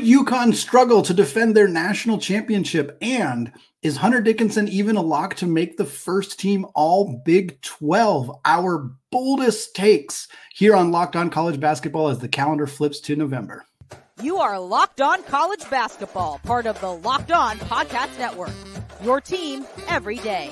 Could UConn struggle to defend their national championship? And is Hunter Dickinson even a lock to make the first team all Big 12? Our boldest takes here on Locked On College Basketball as the calendar flips to November. You are Locked On College Basketball, part of the Locked On Podcast Network. Your team every day.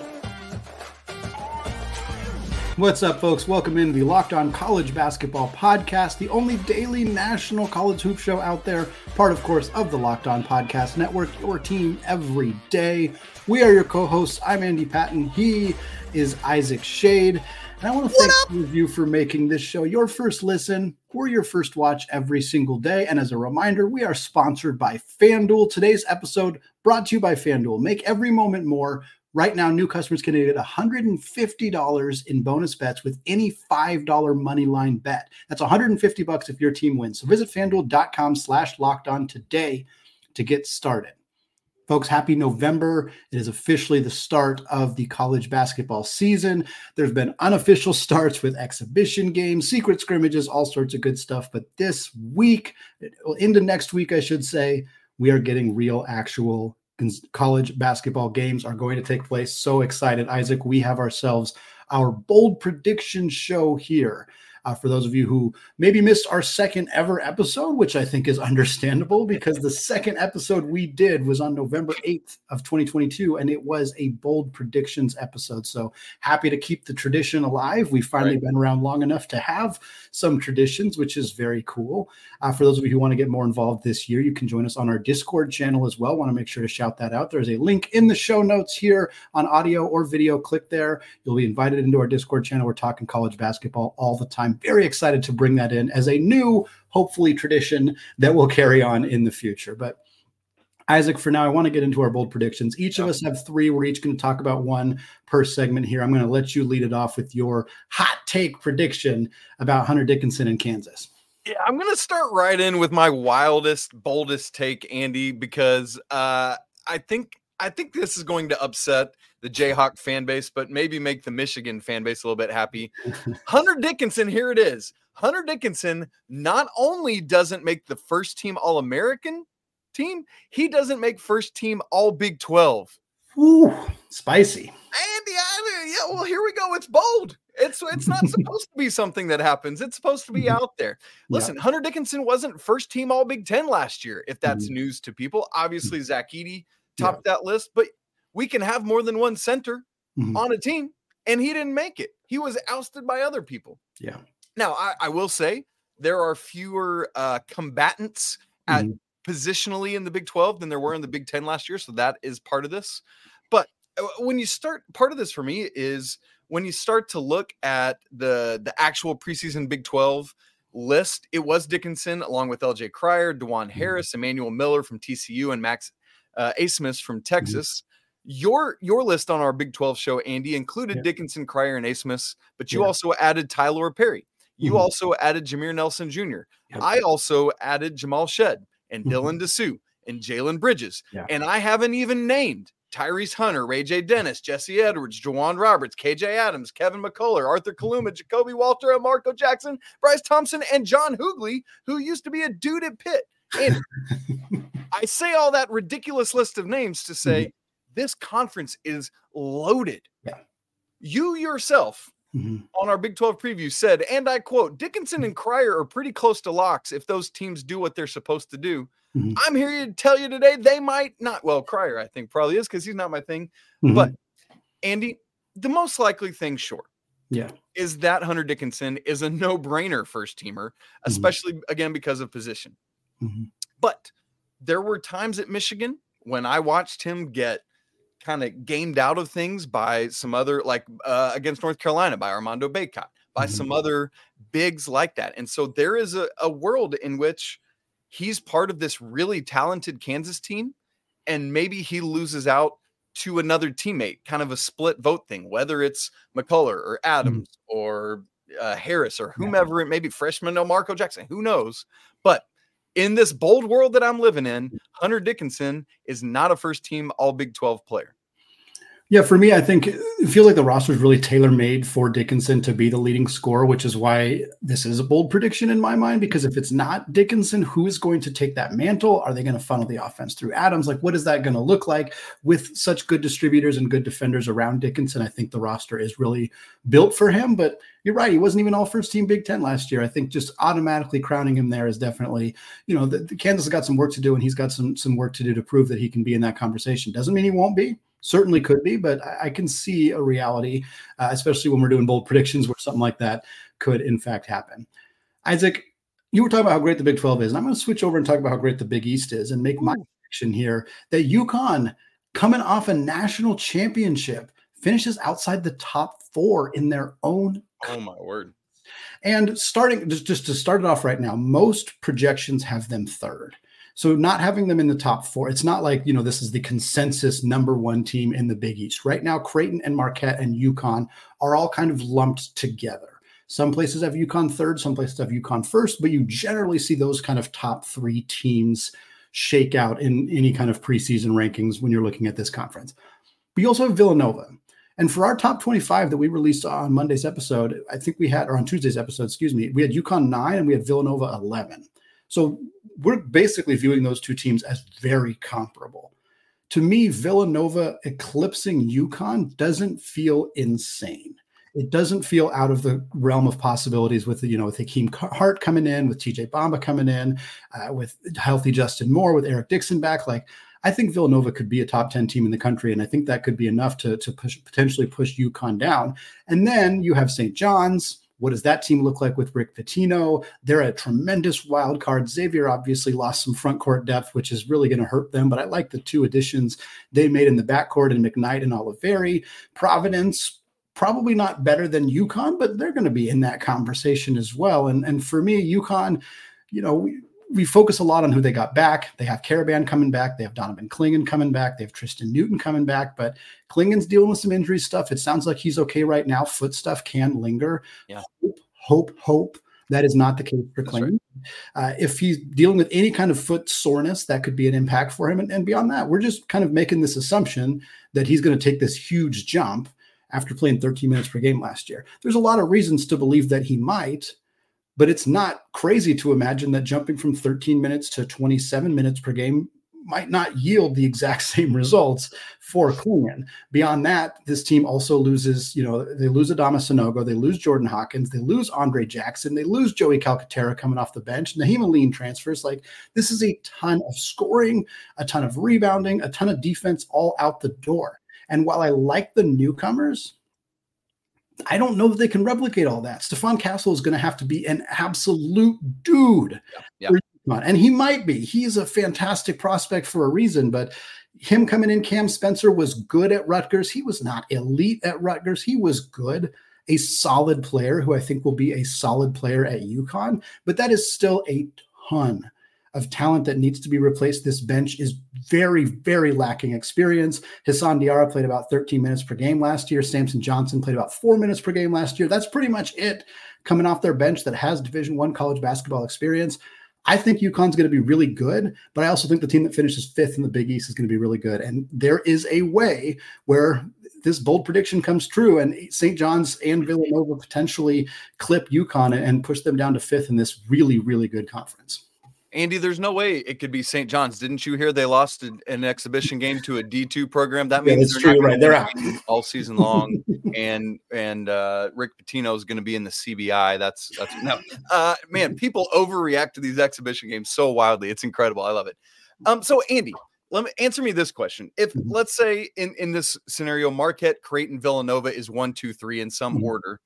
What's up, folks? Welcome in the Locked On College Basketball Podcast, the only daily national college hoop show out there, part, of course, of the Locked On Podcast Network, your team every day. We are your co hosts. I'm Andy Patton. He is Isaac Schade. And I want to thank you for making this show your first listen or your first watch every single day. And as a reminder, we are sponsored by FanDuel. Today's episode brought to you by FanDuel. Make every moment more Right now, new customers can get $150 in bonus bets with any $5 money line bet. That's 150 bucks if your team wins. So visit fanduel.com slash locked on today to get started. Folks, happy November. It is officially the start of the college basketball season. There's been unofficial starts with exhibition games, secret scrimmages, all sorts of good stuff. But this week, into next week, I should say, we are getting real, actual college basketball games are going to take place. So excited, Isaac. We have ourselves our bold prediction show here. Uh, for those of you who maybe missed our second ever episode, which I think is understandable because the second episode we did was on November 8th of 2022, and it was a bold predictions episode. So happy to keep the tradition alive. We've finally right. been around long enough to have some traditions, which is very cool. Uh, for those of you who want to get more involved this year, you can join us on our Discord channel as well. Want to make sure to shout that out. There's a link in the show notes here on audio or video. Click there. You'll be invited into our Discord channel. We're talking college basketball all the time very excited to bring that in as a new, hopefully, tradition that will carry on in the future. But Isaac, for now, I want to get into our bold predictions. Each of us have three. We're each going to talk about one per segment here. I'm going to let you lead it off with your hot take prediction about Hunter Dickinson in Kansas. Yeah, I'm going to start right in with my wildest, boldest take, Andy, because uh, I think I think this is going to upset the Jayhawk fan base, but maybe make the Michigan fan base a little bit happy. Hunter Dickinson, here it is. Hunter Dickinson not only doesn't make the first team All American team, he doesn't make first team All Big 12. Ooh, spicy. And yeah, yeah, well, here we go. It's bold. It's it's not supposed to be something that happens. It's supposed to be mm-hmm. out there. Listen, yeah. Hunter Dickinson wasn't first team All Big Ten last year. If that's mm-hmm. news to people, obviously Zach Edey topped yeah. that list, but we can have more than one center mm-hmm. on a team, and he didn't make it. He was ousted by other people. Yeah. Now, I, I will say there are fewer uh, combatants at mm-hmm. positionally in the Big 12 than there were in the Big 10 last year. So that is part of this. But uh, when you start, part of this for me is when you start to look at the the actual preseason Big 12 list, it was Dickinson along with LJ Cryer, Dajuan mm-hmm. Harris, Emmanuel Miller from TCU, and Max uh, Abmas from mm-hmm. Texas. Your your list on our Big 12 show, Andy, included yeah. Dickinson, Cryer, and Abmas, but you yeah. also added Tylor Perry. You mm-hmm. also added Jameer Nelson Jr. Yep. I also added Jamal Shead and mm-hmm. Dylan Disu and Jalen Bridges. Yeah. And I haven't even named Tyrese Hunter, Ray J. Dennis, Jesse Edwards, J'Wan Roberts, KJ Adams, Kevin McCullar, Arthur Kaluma, Ja'Kobe Walter, and Marco Jackson, Bryce Thompson, and John Hugley, who used to be a dude at Pitt. And I say all that ridiculous list of names to say mm-hmm this conference is loaded. Yeah. You yourself mm-hmm. on our Big 12 preview said, and I quote, Dickinson and Cryer are pretty close to locks if those teams do what they're supposed to do. Mm-hmm. I'm here to tell you today they might not. Well, Cryer, I think, probably is because he's not my thing. Mm-hmm. But Andy, the most likely thing, short. Yeah. Is that Hunter Dickinson is a no brainer first teamer, mm-hmm. especially again because of position. Mm-hmm. But there were times at Michigan when I watched him get kind of gamed out of things by some other, like uh, against North Carolina by Armando Bacot, by mm-hmm. some other bigs like that. And so there is a, a world in which he's part of this really talented Kansas team, and maybe he loses out to another teammate, kind of a split vote thing, whether it's McCullar or mm-hmm. Adams mm-hmm. or uh, Harris or whomever yeah. it may be, freshman no Marco Jackson, who knows? But in this bold world that I'm living in, Hunter Dickinson is not a first team All Big 12 player. Yeah, for me, I think it feels like the roster is really tailor made for Dickinson to be the leading scorer, which is why this is a bold prediction in my mind. Because if it's not Dickinson, who is going to take that mantle? Are they going to funnel the offense through Adams? Like, what is that going to look like with such good distributors and good defenders around Dickinson? I think the roster is really built for him. But you're right, he wasn't even all first team Big Ten last year. I think just automatically crowning him there is definitely, you know, the, the Kansas has got some work to do, and he's got some some work to do to prove that he can be in that conversation. Doesn't mean he won't be certainly could be, but I, can see a reality, uh, especially when we're doing bold predictions where something like that could in fact happen. Isaac, you were talking about how great the Big 12 is, and I'm going to switch over and talk about how great the Big East is and make my prediction here that UConn, coming off a national championship, finishes outside the top four in their own. Oh my word! And starting just, just to start it off right now, most projections have them third. So not having them in the top four, it's not like, you know, this is the consensus number one team in the Big East. Right now, Creighton and Marquette and UConn are all kind of lumped together. Some places have UConn third, some places have UConn first, but you generally see those kind of top three teams shake out in any kind of preseason rankings when you're looking at this conference. But you also have Villanova. And for our top 25 that we released on Monday's episode, I think we had, or on Tuesday's episode, excuse me, we had UConn nine and we had Villanova 11. So we're basically viewing those two teams as very comparable. To me, Villanova eclipsing UConn doesn't feel insane. It doesn't feel out of the realm of possibilities with you know with Hakim Hart coming in, with TJ Bamba coming in, uh, with healthy Justin Moore, with Eric Dixon back. Like I think Villanova could be a top 10 team in the country. And I think that could be enough to, to push, potentially push UConn down. And then you have St. John's, what does that team look like with Rick Pitino? They're a tremendous wild card. Xavier obviously lost some front court depth, which is really going to hurt them. But I like the two additions they made in the backcourt in McKnight and Olivari. Providence, probably not better than UConn, but they're going to be in that conversation as well. And and for me, UConn, you know, we, we focus a lot on who they got back. They have Karaban coming back. They have Donovan Clingan coming back. They have Tristan Newton coming back. But Clingan's dealing with some injury stuff. It sounds like he's okay right now. Foot stuff can linger. Yeah. Hope, hope, hope. That is not the case for Clingan. Right. Uh, if he's dealing with any kind of foot soreness, that could be an impact for him. And, and beyond that, we're just kind of making this assumption that he's going to take this huge jump after playing 13 minutes per game last year. There's a lot of reasons to believe that he might but it's not crazy to imagine that jumping from 13 minutes to 27 minutes per game might not yield the exact same results for Clingan. Beyond that, this team also loses, you know, they lose Adama Sanogo, they lose Jordan Hawkins, they lose Andre Jackson, they lose Joey Calcaterra coming off the bench, Nahiem Alleyne transfers. Like this is a ton of scoring, a ton of rebounding, a ton of defense all out the door. And while I like the newcomers, I don't know that they can replicate all that. Stephon Castle is going to have to be an absolute dude. Yeah, yeah. And he might be. He's a fantastic prospect for a reason, but him coming in, Cam Spencer was good at Rutgers. He was not elite at Rutgers. He was good, a solid player who I think will be a solid player at UConn, but that is still a ton of talent that needs to be replaced. This bench is very, very lacking experience. Hassan Diarra played about 13 minutes per game last year. Samson Johnson played about four minutes per game last year. That's pretty much it coming off their bench that has Division One college basketball experience. I think UConn's going to be really good, but I also think the team that finishes fifth in the Big East is going to be really good. And there is a way where this bold prediction comes true, and St. John's and Villanova potentially clip UConn and push them down to fifth in this really, really good conference. Andy, there's no way it could be St. John's. Didn't you hear they lost an, an exhibition game to a D2 program? That means yeah, they're true, right? They're out all season long. and and uh, Rick Pitino is going to be in the CBI. That's that's no, uh, man. People overreact to these exhibition games so wildly. It's incredible. I love it. Um, so Andy, let me answer me this question. If mm-hmm. let's say in in this scenario, Marquette, Creighton, Villanova is one, two, three in some mm-hmm. order.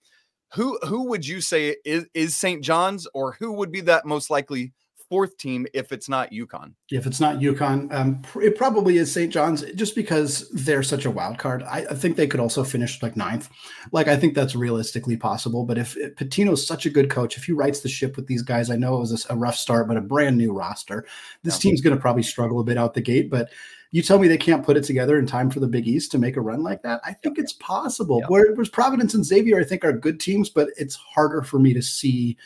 Who who would you say is is St. John's, or who would be that most likely? Fourth team if it's not UConn. If it's not UConn, um, it probably is St. John's just because they're such a wild card. I, I, think they could also finish like ninth. Like I think that's realistically possible. But if, if Pitino's such a good coach, if he rights the ship with these guys, I know it was a, a rough start, but a brand new roster. This yeah. team's going to probably struggle a bit out the gate, but you tell me they can't put it together in time for the Big East to make a run like that. I think it's possible. Where Whereas Providence and Xavier, I think, are good teams, but it's harder for me to see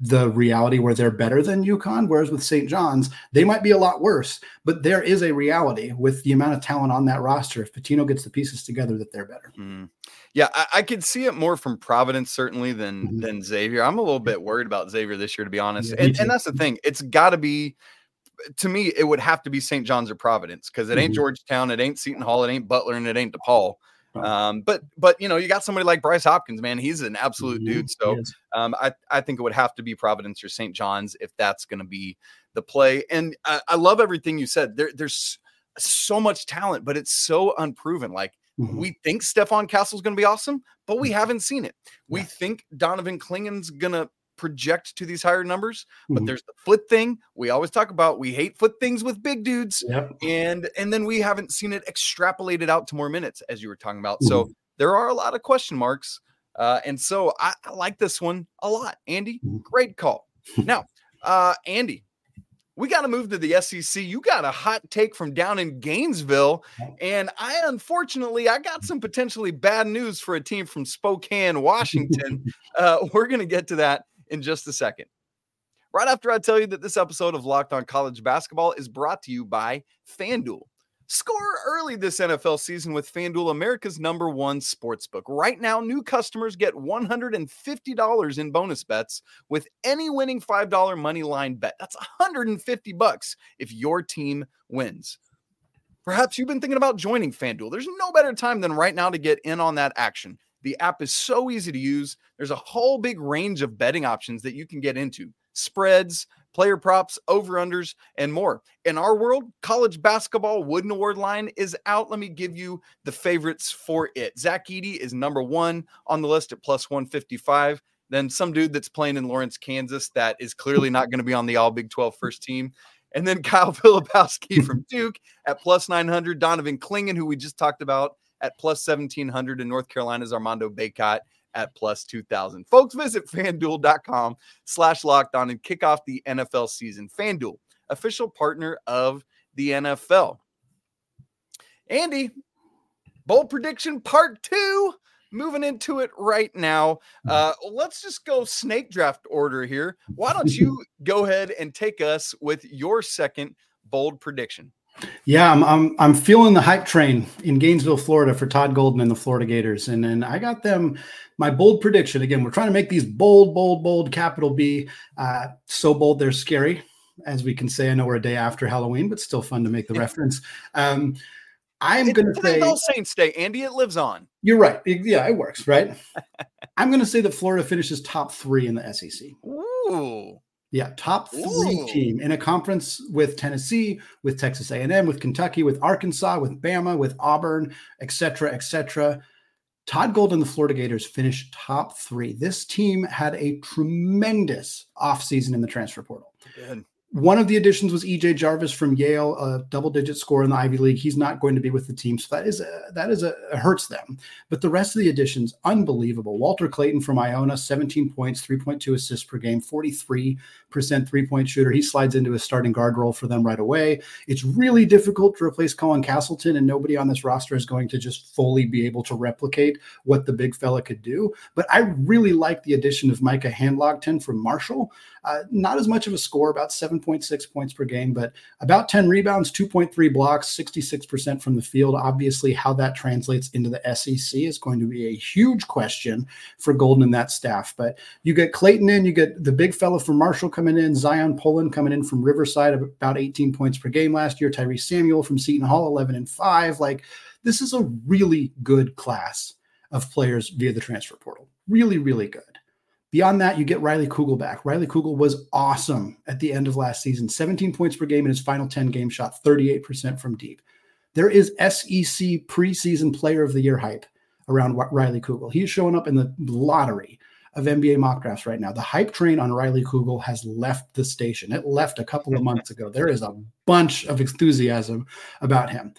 the reality where they're better than UConn. Whereas with St. John's, they might be a lot worse, but there is a reality with the amount of talent on that roster. If Pitino gets the pieces together, that they're better. Mm. Yeah, I, I, could see it more from Providence certainly than mm-hmm. than Xavier. I'm a little bit worried about Xavier this year, to be honest. Yeah, and, and that's the thing; it's got to be. To me, it would have to be St. John's or Providence because it ain't mm-hmm. Georgetown, it ain't Seton Hall, it ain't Butler, and it ain't DePaul. Um, but but you know, you got somebody like Bryce Hopkins, man. He's an absolute mm-hmm. dude. So um, I I think it would have to be Providence or St. John's if that's going to be the play. And I, I, love everything you said. There there's so much talent, but it's so unproven. Like mm-hmm. we think Stephon Castle's going to be awesome, but we mm-hmm. haven't seen it. We yeah. think Donovan Clingan's going to project to these higher numbers but mm-hmm. there's the foot thing we always talk about we hate foot things with big dudes yep. and and then we haven't seen it extrapolated out to more minutes as you were talking about mm-hmm. so there are a lot of question marks uh, and so I, I, like this one a lot andy mm-hmm. great call now uh, andy we got to move to the SEC. You got a hot take from down in Gainesville, and I unfortunately I got some potentially bad news for a team from Spokane, Washington. uh, we're gonna get to that in just a second. Right after I tell you that this episode of Locked On College Basketball is brought to you by FanDuel. Score early this NFL season with FanDuel, America's number one sportsbook. Right now, new customers get $150 in bonus bets with any winning $5 money line bet. That's 150 bucks if your team wins. Perhaps you've been thinking about joining FanDuel. There's no better time than right now to get in on that action. The app is so easy to use. There's a whole big range of betting options that you can get into spreads, player props, over unders, and more. In our world, college basketball Wooden Award line is out. Let me give you the favorites for it. Zach Edey is number one on the list at plus 155. Then some dude that's playing in Lawrence, Kansas, that is clearly not going to be on the All Big 12 first team. And then Kyle Filipowski from Duke at plus 900. Donovan Clingan, who we just talked about, at plus 1700 in North Carolina's Armando Bacot at plus 2000. Folks, visit fanduel.com slash locked on and kick off the NFL season. Fanduel, official partner of the NFL. Andy, bold prediction part two. Moving into it right now. Hmm. Uh, let's just go snake draft order here. Why don't you go ahead and take us with your second bold prediction? Yeah, I'm, I'm I'm feeling the hype train in Gainesville, Florida for Todd Golden and the Florida Gators. And then I got them my bold prediction. Again, we're trying to make these bold, bold, bold capital B. Uh, so bold they're scary, as we can say. I know we're a day after Halloween, but still fun to make the reference. Um, I'm going to say all Saints Day, Andy. It lives on. You're right. Yeah, it works, right? I'm going to say that Florida finishes top three in the SEC. Ooh. Yeah, top three Ooh. team in a conference with Tennessee, with Texas A&M, with Kentucky, with Arkansas, with Bama, with Auburn, etc., etc. Todd Golden the Florida Gators finished top three. This team had a tremendous offseason in the transfer portal. Good. One of the additions was EJ Jarvis from Yale, a double-digit score in the Ivy League. He's not going to be with the team, so that is a, that is a hurts them. But the rest of the additions, unbelievable. Walter Clayton from Iona, 17 points, 3.2 assists per game, 43 percent three-point shooter. He slides into a starting guard role for them right away. It's really difficult to replace Colin Castleton, and nobody on this roster is going to just fully be able to replicate what the big fella could do. But I really like the addition of Micah Handlogten from Marshall. Uh, not as much of a score, about 7.6 points per game, but about 10 rebounds, 2.3 blocks, 66% from the field. Obviously, how that translates into the SEC is going to be a huge question for Golden and that staff. But you get Clayton in, you get the big fella from Marshall coming in, Zyon Pullin coming in from Riverside, about 18 points per game last year, Tyrese Samuel from Seton Hall, 11 and 5. Like, this is a really good class of players via the transfer portal. Really, really good. Beyond that, you get Riley Kugel back. Riley Kugel was awesome at the end of last season 17 points per game in his final 10 game shot, 38% from deep. There is SEC preseason player of the year hype around Riley Kugel. He's showing up in the lottery of NBA mock drafts right now. The hype train on Riley Kugel has left the station. It left a couple of months ago. There is a bunch of enthusiasm about him.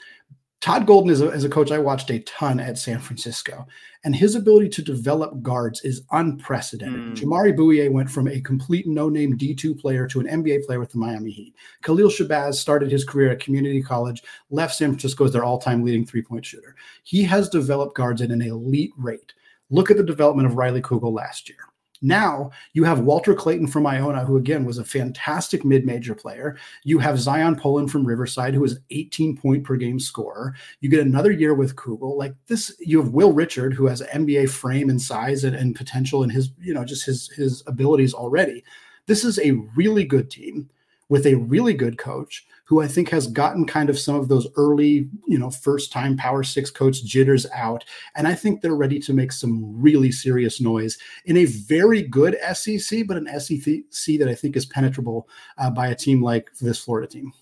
Todd Golden is a, as a coach I watched a ton at San Francisco, and his ability to develop guards is unprecedented. Mm. Jamaree Bouyea went from a complete no-name D2 player to an NBA player with the Miami Heat. Khalil Shabazz started his career at community college, left San Francisco as their all-time leading three-point shooter. He has developed guards at an elite rate. Look at the development of Riley Kugel last year. Now you have Walter Clayton from Iona, who again was a fantastic mid-major player. You have Zyon Pullin from Riverside, who is 18 point per game scorer. You get another year with Kugel. Like this, you have Will Richard, who has NBA frame and size and, and potential and his, you know, just his his abilities already. This is a really good team with a really good coach who I think has gotten kind of some of those early, you know, first time Power Six coach jitters out. And I think they're ready to make some really serious noise in a very good SEC, but an SEC that I think is penetrable uh, by a team like this Florida team.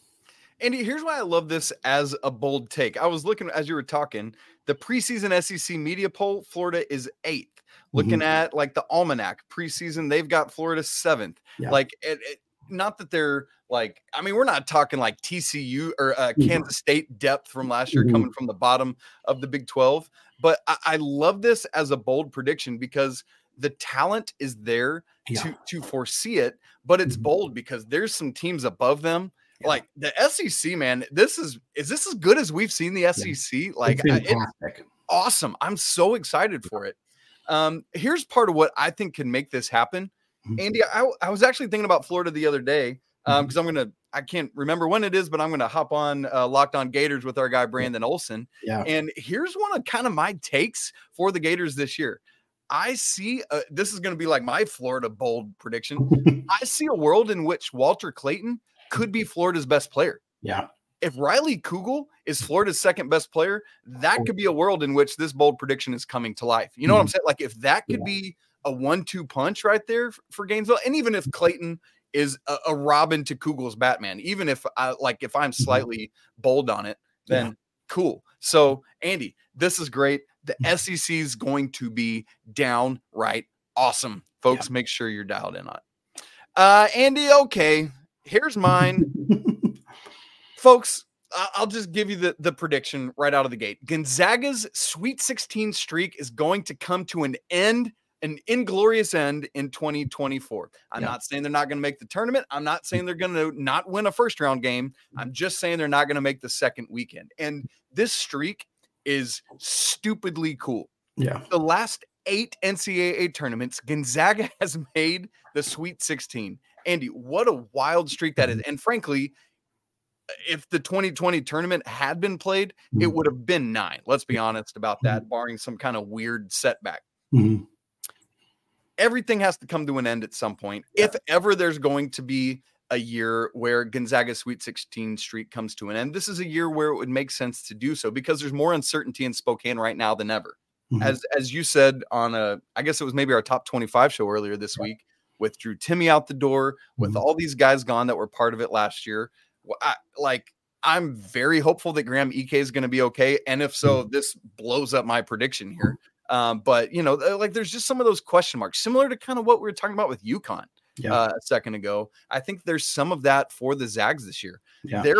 Andy, here's why I love this as a bold take. I was looking as you were talking, the preseason SEC media poll, Florida is eighth. Looking mm-hmm. at like the almanac preseason, they've got Florida seventh. Yeah. Like it, it, not that they're like I mean we're not talking like TCU or uh, mm-hmm. Kansas State depth from last year mm-hmm. coming from the bottom of the Big 12 but I, I, love this as a bold prediction because the talent is there yeah. to to foresee it but it's mm-hmm. bold because there's some teams above them yeah. like the SEC man this is is this as good as we've seen the SEC yeah. like it's, it's awesome I'm so excited for it um here's part of what I think can make this happen. Andy, I, I was actually thinking about Florida the other day because um, mm-hmm. I'm gonna I can't remember when it is, but I'm gonna hop on uh, Locked On Gators with our guy Brandon Olson. Yeah. And here's one of kind of my takes for the Gators this year. I see uh, this is going to be like my Florida bold prediction. I see a world in which Walter Clayton could be Florida's best player. Yeah. If Riley Kugel is Florida's second best player, that could be a world in which this bold prediction is coming to life. You know mm-hmm. what I'm saying? Like if that could yeah. be a one-two punch right there for Gainesville. And even if Clayton is a, a Robin to Kugel's Batman, even if I like if I'm mm-hmm. slightly bold on it, then yeah. cool. So Andy, this is great. The mm. SEC is going to be downright awesome. Folks, yeah. make sure you're dialed in on it. Uh, Andy, okay. Here's mine. Folks, I'll just give you the, the prediction right out of the gate. Gonzaga's Sweet 16 streak is going to come to an end an inglorious end in 2024. I'm yeah. not saying they're not going to make the tournament. I'm not saying they're going to not win a first round game. I'm just saying they're not going to make the second weekend. And this streak is stupidly cool. Yeah. The last eight NCAA tournaments, Gonzaga has made the Sweet 16. Andy, what a wild streak that is. Mm-hmm. And frankly, if the 2020 tournament had been played, it mm-hmm. would have been nine. Let's be honest about that, barring some kind of weird setback. Mm-hmm everything has to come to an end at some point. Yeah. If ever there's going to be a year where Gonzaga Sweet 16 streak comes to an end, this is a year where it would make sense to do so because there's more uncertainty in Spokane right now than ever. Mm-hmm. As as you said on a, I guess it was maybe our top 25 show earlier this yeah. week with Drew Timme out the door, with mm-hmm. all these guys gone that were part of it last year. I, like I'm very hopeful that Graham Ike is going to be okay, and if so, mm-hmm. this blows up my prediction here. Um, but you know, like there's just some of those question marks, similar to kind of what we were talking about with UConn yeah. uh, a second ago. I think there's some of that for the Zags this year. Yeah. There,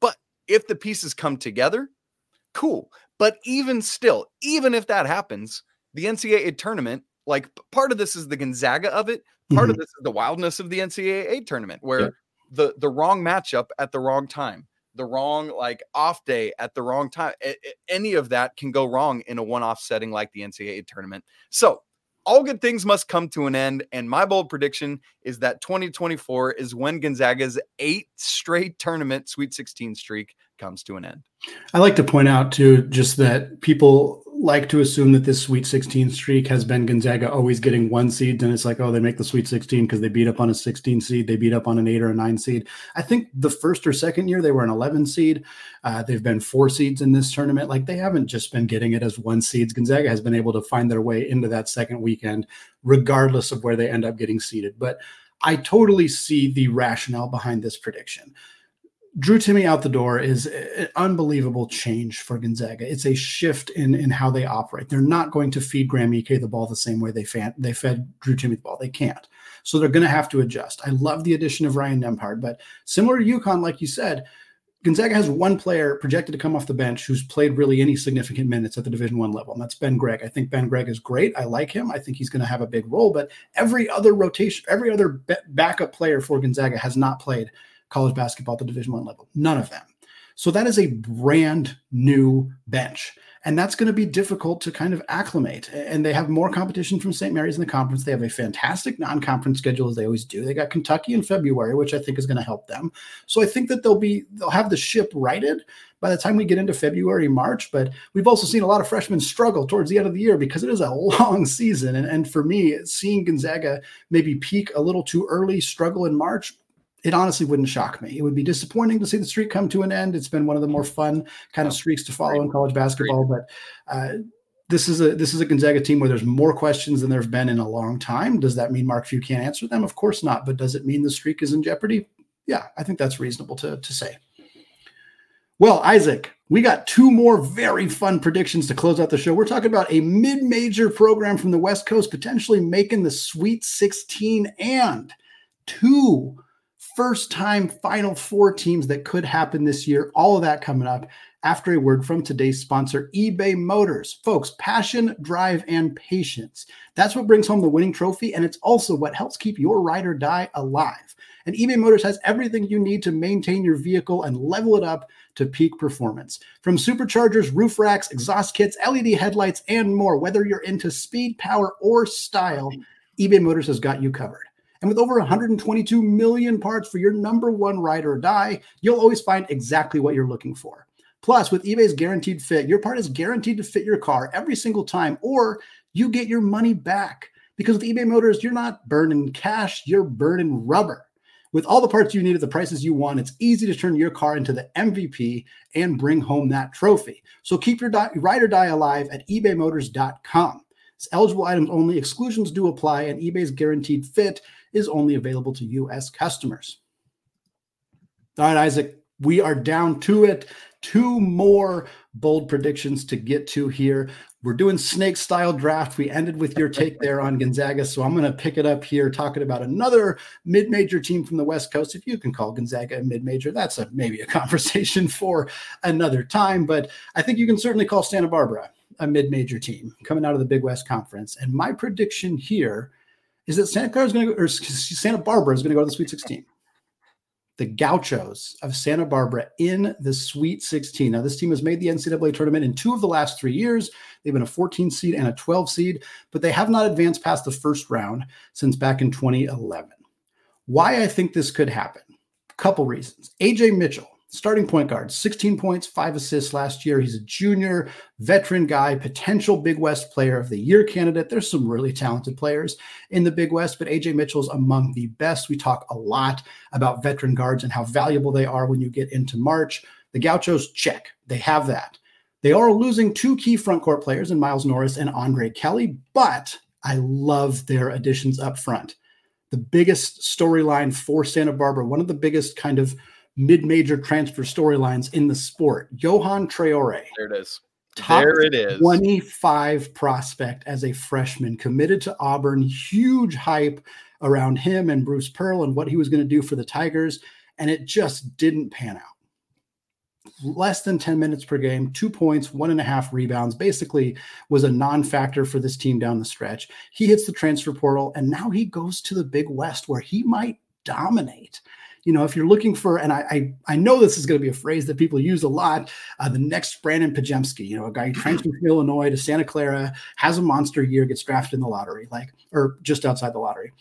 but if the pieces come together, cool. But even still, even if that happens, the NCAA tournament, like part of this is the Gonzaga of it, part mm-hmm. of this is the wildness of the NCAA tournament, where yeah. the the wrong matchup at the wrong time the wrong like off day at the wrong time. any of that can go wrong in a one-off setting like the NCAA tournament. So all good things must come to an end. And my bold prediction is that 2024 is when Gonzaga's eight straight tournament Sweet 16 streak comes to an end. I like to point out too, just that people like to assume that this Sweet 16 streak has been Gonzaga always getting one seed, and it's like, oh, they make the Sweet 16 because they beat up on a 16 seed, they beat up on an eight or a nine seed. I think the first or second year they were an 11 seed. Uh, they've been four seeds in this tournament. Like they haven't just been getting it as one seeds. Gonzaga has been able to find their way into that second weekend, regardless of where they end up getting seeded. But I totally see the rationale behind this prediction. Drew Timme out the door is an unbelievable change for Gonzaga. It's a shift in in how they operate. They're not going to feed Graham Ike the ball the same way they fan, they fed Drew Timme the ball. They can't. So they're going to have to adjust. I love the addition of Ryan Nembhard, but similar to UConn, like you said, Gonzaga has one player projected to come off the bench who's played really any significant minutes at the Division One level, and that's Ben Gregg. I think Ben Gregg is great. I like him. I think he's going to have a big role. But every other rotation, every other backup player for Gonzaga has not played college basketball at the division one level none of them So that is a brand new bench. And that's going to be difficult to kind of acclimate. And they have more competition from St. Mary's in the conference. They have a fantastic non conference schedule, as they always do. They got Kentucky in February, which I think is going to help them. So I think that they'll be, they'll have the ship righted by the time we get into February, March. But we've also seen a lot of freshmen struggle towards the end of the year because it is a long season. And, and for me, seeing Gonzaga maybe peak a little too early, struggle in March, it honestly wouldn't shock me. It would be disappointing to see the streak come to an end. It's been one of the more fun kind of streaks to follow in college basketball, but uh, this is a this is a Gonzaga team where there's more questions than there've been in a long time. Does that mean Mark Few can't answer them? Of course not. But does it mean the streak is in jeopardy? Yeah, I think that's reasonable to to say. Well, Isaac, we got two more very fun predictions to close out the show. We're talking about a mid-major program from the West Coast potentially making the Sweet 16 and two first time Final Four teams that could happen this year. All of that coming up after a word from today's sponsor, eBay Motors. Folks, passion, drive, and patience. That's what brings home the winning trophy, and it's also what helps keep your ride or die alive. And eBay Motors has everything you need to maintain your vehicle and level it up to peak performance. From superchargers, roof racks, exhaust kits, LED headlights, and more, whether you're into speed, power, or style, eBay Motors has got you covered. And with over 122 million parts for your number one ride or die, you'll always find exactly what you're looking for. Plus, with eBay's guaranteed fit, your part is guaranteed to fit your car every single time, or you get your money back. Because with eBay Motors, you're not burning cash, you're burning rubber. With all the parts you need at the prices you want, it's easy to turn your car into the MVP and bring home that trophy. So keep your ride or die alive at ebaymotors.com. It's eligible items only, exclusions do apply, and eBay's guaranteed fit is only available to U.S. customers. All right, Isaac, we are down to it. Two more bold predictions to get to here. We're doing snake style draft. We ended with your take there on Gonzaga. So I'm going to pick it up here talking about another mid major team from the West Coast. If you can call Gonzaga a mid major, that's a, maybe a conversation for another time. But I think you can certainly call Santa Barbara a mid major team coming out of the Big West Conference. And my prediction here is that Santa Clara is going to go, or Santa Barbara is going to go to the Sweet 16. The Gauchos of Santa Barbara in the Sweet 16. Now, this team has made the NCAA tournament in two of the last three years. They've been a 14 seed and a 12 seed, but they have not advanced past the first round since back in 2011. Why I think this could happen? Couple reasons. Ajay Mitchell starting point guard, 16 points, five assists last year. He's a junior, veteran guy, potential Big West player of the year candidate. There's some really talented players in the Big West, but Ajay Mitchell's among the best. We talk a lot about veteran guards and how valuable they are when you get into March. The Gauchos, check. They have that. They are losing two key front court players in Miles Norris and Andre Kelly, but I love their additions up front. The biggest storyline for Santa Barbara, one of the biggest kind of mid-major transfer storylines in the sport. Yohan Traore. There it is. Top there it is. 25 prospect as a freshman, committed to Auburn. Huge hype around him and Bruce Pearl and what he was going to do for the Tigers. And it just didn't pan out. Less than 10 minutes per game, two points, one and a half rebounds, basically was a non factor for this team down the stretch. He hits the transfer portal and now he goes to the Big West where he might dominate you know, if you're looking for, and I I, I know this is going to be a phrase that people use a lot, uh, the next Brandon Podziemski, you know, a guy transferred from Illinois to Santa Clara, has a monster year, gets drafted in the lottery, like or just outside the lottery.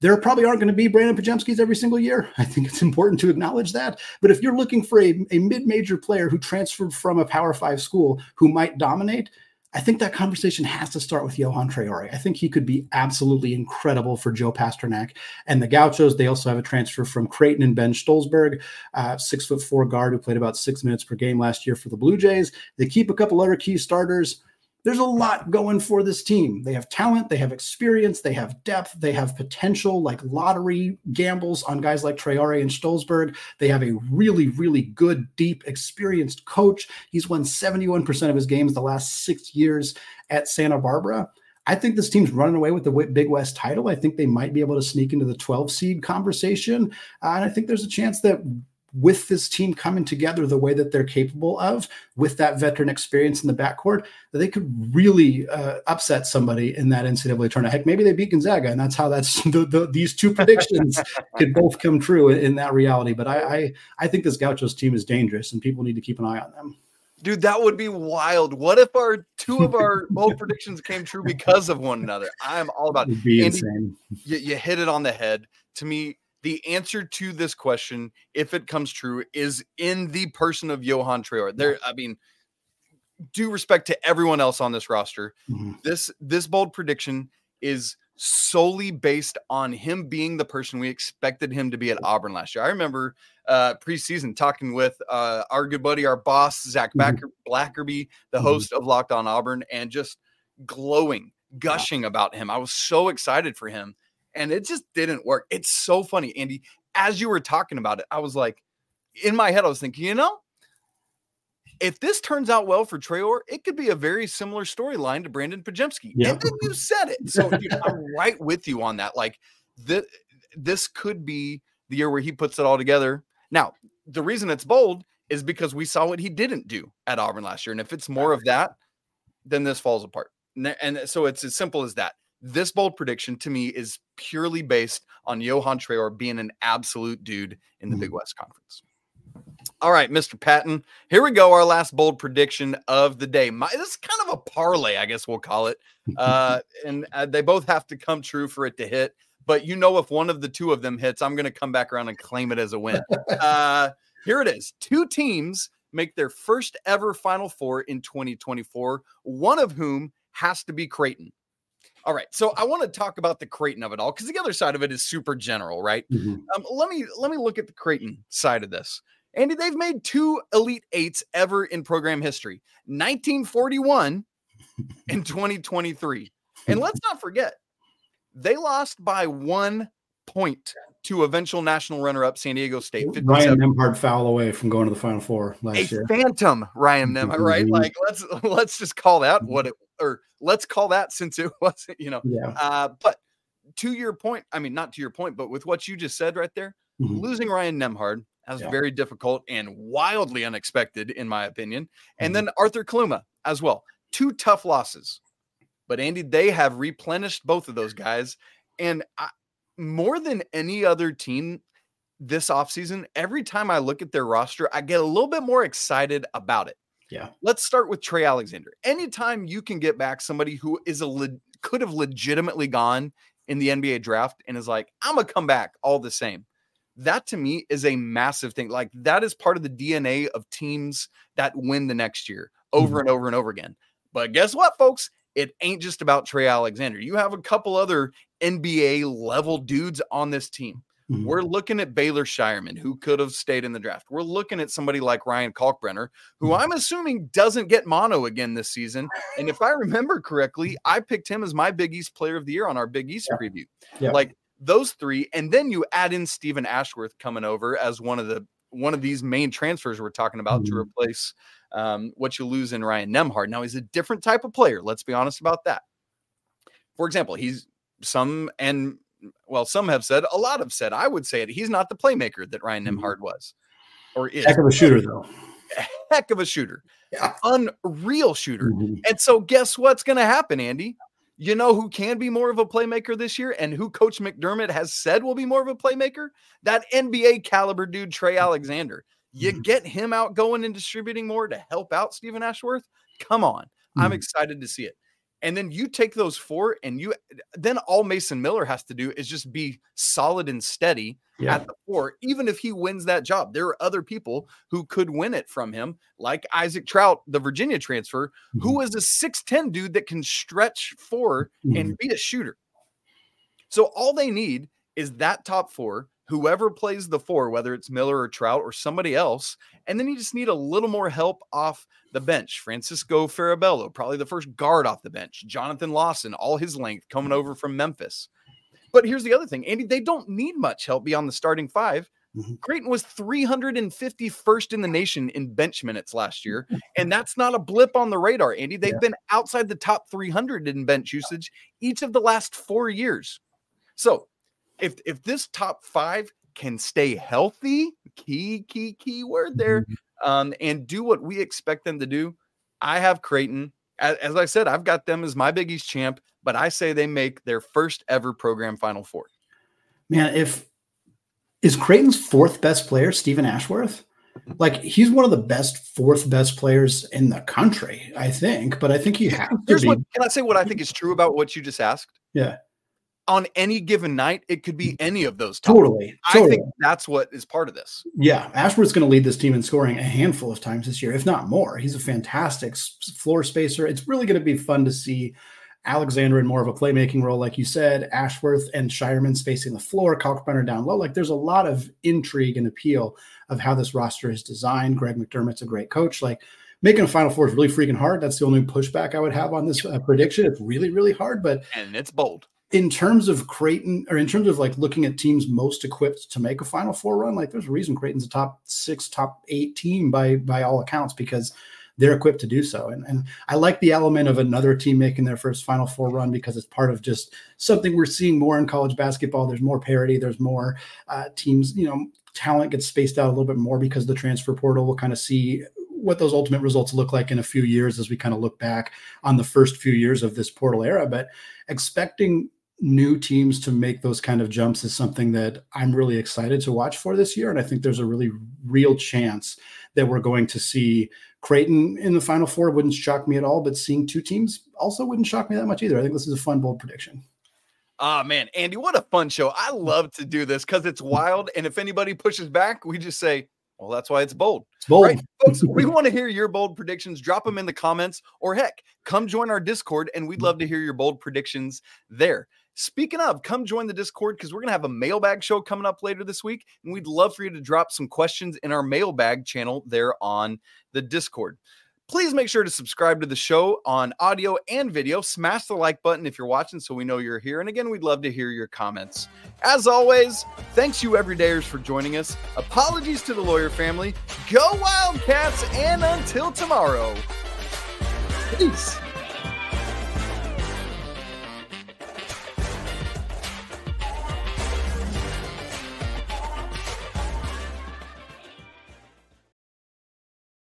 There probably aren't going to be Brandon Podziemskis every single year. I think it's important to acknowledge that. But if you're looking for a, a mid-major player who transferred from a Power Five school who might dominate, I think that conversation has to start with Yohan Traore. I think he could be absolutely incredible for Joe Pasternak and the Gauchos. They also have a transfer from Creighton and Ben Shtolzberg, uh, six foot four guard who played about six minutes per game last year for the Blue Jays. They keep a couple other key starters there's a lot going for this team. They have talent, they have experience, they have depth, they have potential like lottery gambles on guys like Traore and Shtolzberg. They have a really, really good, deep, experienced coach. He's won 71% of his games the last six years at Santa Barbara. I think this team's running away with the Big West title. I think they might be able to sneak into the 12 seed conversation. Uh, and I think there's a chance that with this team coming together the way that they're capable of, with that veteran experience in the backcourt, that they could really uh, upset somebody in that NCAA tournament. Heck, maybe they beat Gonzaga, and that's how that's the, the, these two predictions could both come true in, in that reality. But I, I I think this Gauchos team is dangerous, and people need to keep an eye on them. Dude, that would be wild. What if our two of our bold predictions came true because of one another? I'm all about it. Be Andy, insane. You, you hit it on the head. To me, the answer to this question, if it comes true, is in the person of Yohan Traore. There, I mean, due respect to everyone else on this roster, mm-hmm. this this bold prediction is solely based on him being the person we expected him to be at Auburn last year. I remember uh, preseason talking with uh, our good buddy, our boss, Zach mm-hmm. Backer, Blackerby, the mm-hmm. host of Locked On Auburn, and just glowing, gushing about him. I was so excited for him, and it just didn't work. It's so funny, Andy. As you were talking about it, I was like, in my head, I was thinking, you know, if this turns out well for Traore, it could be a very similar storyline to Brandon Podziemski. Yeah. And then you said it. So dude, I'm right with you on that. Like th- this could be the year where he puts it all together. Now, the reason it's bold is because we saw what he didn't do at Auburn last year. And if it's more of that, then this falls apart. And so it's as simple as that. This bold prediction to me is purely based on Yohan Traore being an absolute dude in the mm-hmm. Big West Conference. All right, Mr. Patton. Here we go. Our last bold prediction of the day. My, this is kind of a parlay, I guess we'll call it. Uh, and uh, they both have to come true for it to hit. But you know, if one of the two of them hits, I'm going to come back around and claim it as a win. Uh, here it is. Two teams make their first ever Final Four in 2024. One of whom has to be Creighton. All right, so I want to talk about the Creighton of it all because the other side of it is super general, right? Mm-hmm. Um, let me let me look at the Creighton side of this. Andy, they've made two Elite Eights ever in program history 1941 and 2023. And let's not forget, they lost by one point to eventual national runner-up San Diego State. Ryan Nembhard foul away from going to the Final Four last a year. Phantom Ryan Nembhard, right? Mm-hmm. Like let's let's just call that what it or let's call that since it wasn't, you know. Yeah. Uh, but to your point, I mean, not to your point, but with what you just said right there, mm-hmm. losing Ryan Nembhard that was yeah. very difficult and wildly unexpected, in my opinion. And mm-hmm. then Arthur Kaluma as well. Two tough losses. But Andy, they have replenished both of those guys. And I, more than any other team this offseason, every time I look at their roster, I get a little bit more excited about it. Yeah. Let's start with Trey Alexander. Anytime you can get back somebody who is a le- could have legitimately gone in the NBA draft and is like, I'm gonna come back all the same that to me is a massive thing. Like that is part of the DNA of teams that win the next year over mm-hmm. and over and over again. But guess what, folks? It ain't just about Trey Alexander. You have a couple other NBA level dudes on this team. Mm-hmm. We're looking at Baylor Scheierman, who could have stayed in the draft. We're looking at somebody like Ryan Kalkbrenner, who mm-hmm. I'm assuming doesn't get mono again this season. And if I remember correctly, I picked him as my Big East player of the year on our Big East yeah. preview. Yeah. Like those three, and then you add in Steven Ashworth coming over as one of the one of these main transfers we're talking about mm-hmm. to replace um, what you lose in Ryan Nembhard. Now he's a different type of player. Let's be honest about that. For example, he's some and well, some have said, a lot have said, I would say it. He's not the playmaker that Ryan mm-hmm. Nembhard was, or is. Heck of a shooter, though. Heck of a shooter, yeah. unreal shooter. Mm-hmm. And so, guess what's going to happen, Andy? You know who can be more of a playmaker this year and who Coach McDermott has said will be more of a playmaker? That NBA caliber dude, Trey Alexander. You mm-hmm. get him out going and distributing more to help out Steven Ashworth. Come on. I'm mm-hmm. excited to see it. And then you take those four, and you then all Mason Miller has to do is just be solid and steady yeah. at the four, even if he wins that job. There are other people who could win it from him, like Isaac Traudt, the Virginia transfer, mm-hmm. who is a 6'10 dude that can stretch 4 mm-hmm. and be a shooter. So all they need is that top four whoever plays the four, whether it's Miller or Traudt or somebody else. And then you just need a little more help off the bench. Francisco Farabello, probably the first guard off the bench. Jonathan Lawson, all his length coming over from Memphis. But here's the other thing, Andy, they don't need much help beyond the starting 5 mm-hmm. Creighton was 351st in the nation in bench minutes last year. And that's not a blip on the radar, Andy. They've yeah. been outside the top 300 in bench usage each of the last four years. So if if this top five can stay healthy, key, key, key word there, mm-hmm. um, and do what we expect them to do, I have Creighton. As, as I said, I've got them as my Big East champ, but I say they make their first ever program Final Four. Man, if is Creighton's fourth best player Steven Ashworth? Like he's one of the best fourth best players in the country, I think. But I think he has Here's be. What, can I say what I think is true about what you just asked? Yeah. On any given night, it could be any of those. Totally, totally. I think that's what is part of this. Yeah, Ashworth's going to lead this team in scoring a handful of times this year, if not more. He's a fantastic floor spacer. It's really going to be fun to see Alexander in more of a playmaking role, like you said, Ashworth and Scheierman spacing the floor, Kalkbrenner down low. Like there's a lot of intrigue and appeal of how this roster is designed. Greg McDermott's a great coach. Like making a Final Four is really freaking hard. That's the only pushback I would have on this uh, prediction. It's really, really hard, but and it's bold. In terms of Creighton, or in terms of like looking at teams most equipped to make a Final Four run, like there's a reason Creighton's a top six, top eight team by by all accounts because they're equipped to do so. And, and I like the element of another team making their first Final Four run because it's part of just something we're seeing more in college basketball. There's more parity. There's more uh, teams, you know, talent gets spaced out a little bit more because the transfer portal will kind of see what those ultimate results look like in a few years as we kind of look back on the first few years of this portal era. But expecting new teams to make those kind of jumps is something that I'm really excited to watch for this year. And I think there's a really real chance that we're going to see Creighton in the Final Four wouldn't shock me at all, but seeing two teams also wouldn't shock me that much either. I think this is a fun, bold prediction. Ah, oh, man, Andy, what a fun show. I love to do this because it's wild. And if anybody pushes back, we just say, well, that's why it's bold. It's bold. Right, folks, we want to hear your bold predictions. Drop them in the comments or heck, come join our Discord and we'd love to hear your bold predictions there. Speaking of, come join the Discord because we're going to have a mailbag show coming up later this week. And we'd love for you to drop some questions in our mailbag channel there on the Discord. Please make sure to subscribe to the show on audio and video. Smash the like button if you're watching so we know you're here. And again, we'd love to hear your comments. As always, thanks you everydayers for joining us. Apologies to the lawyer family. Go Wildcats, and until tomorrow, peace.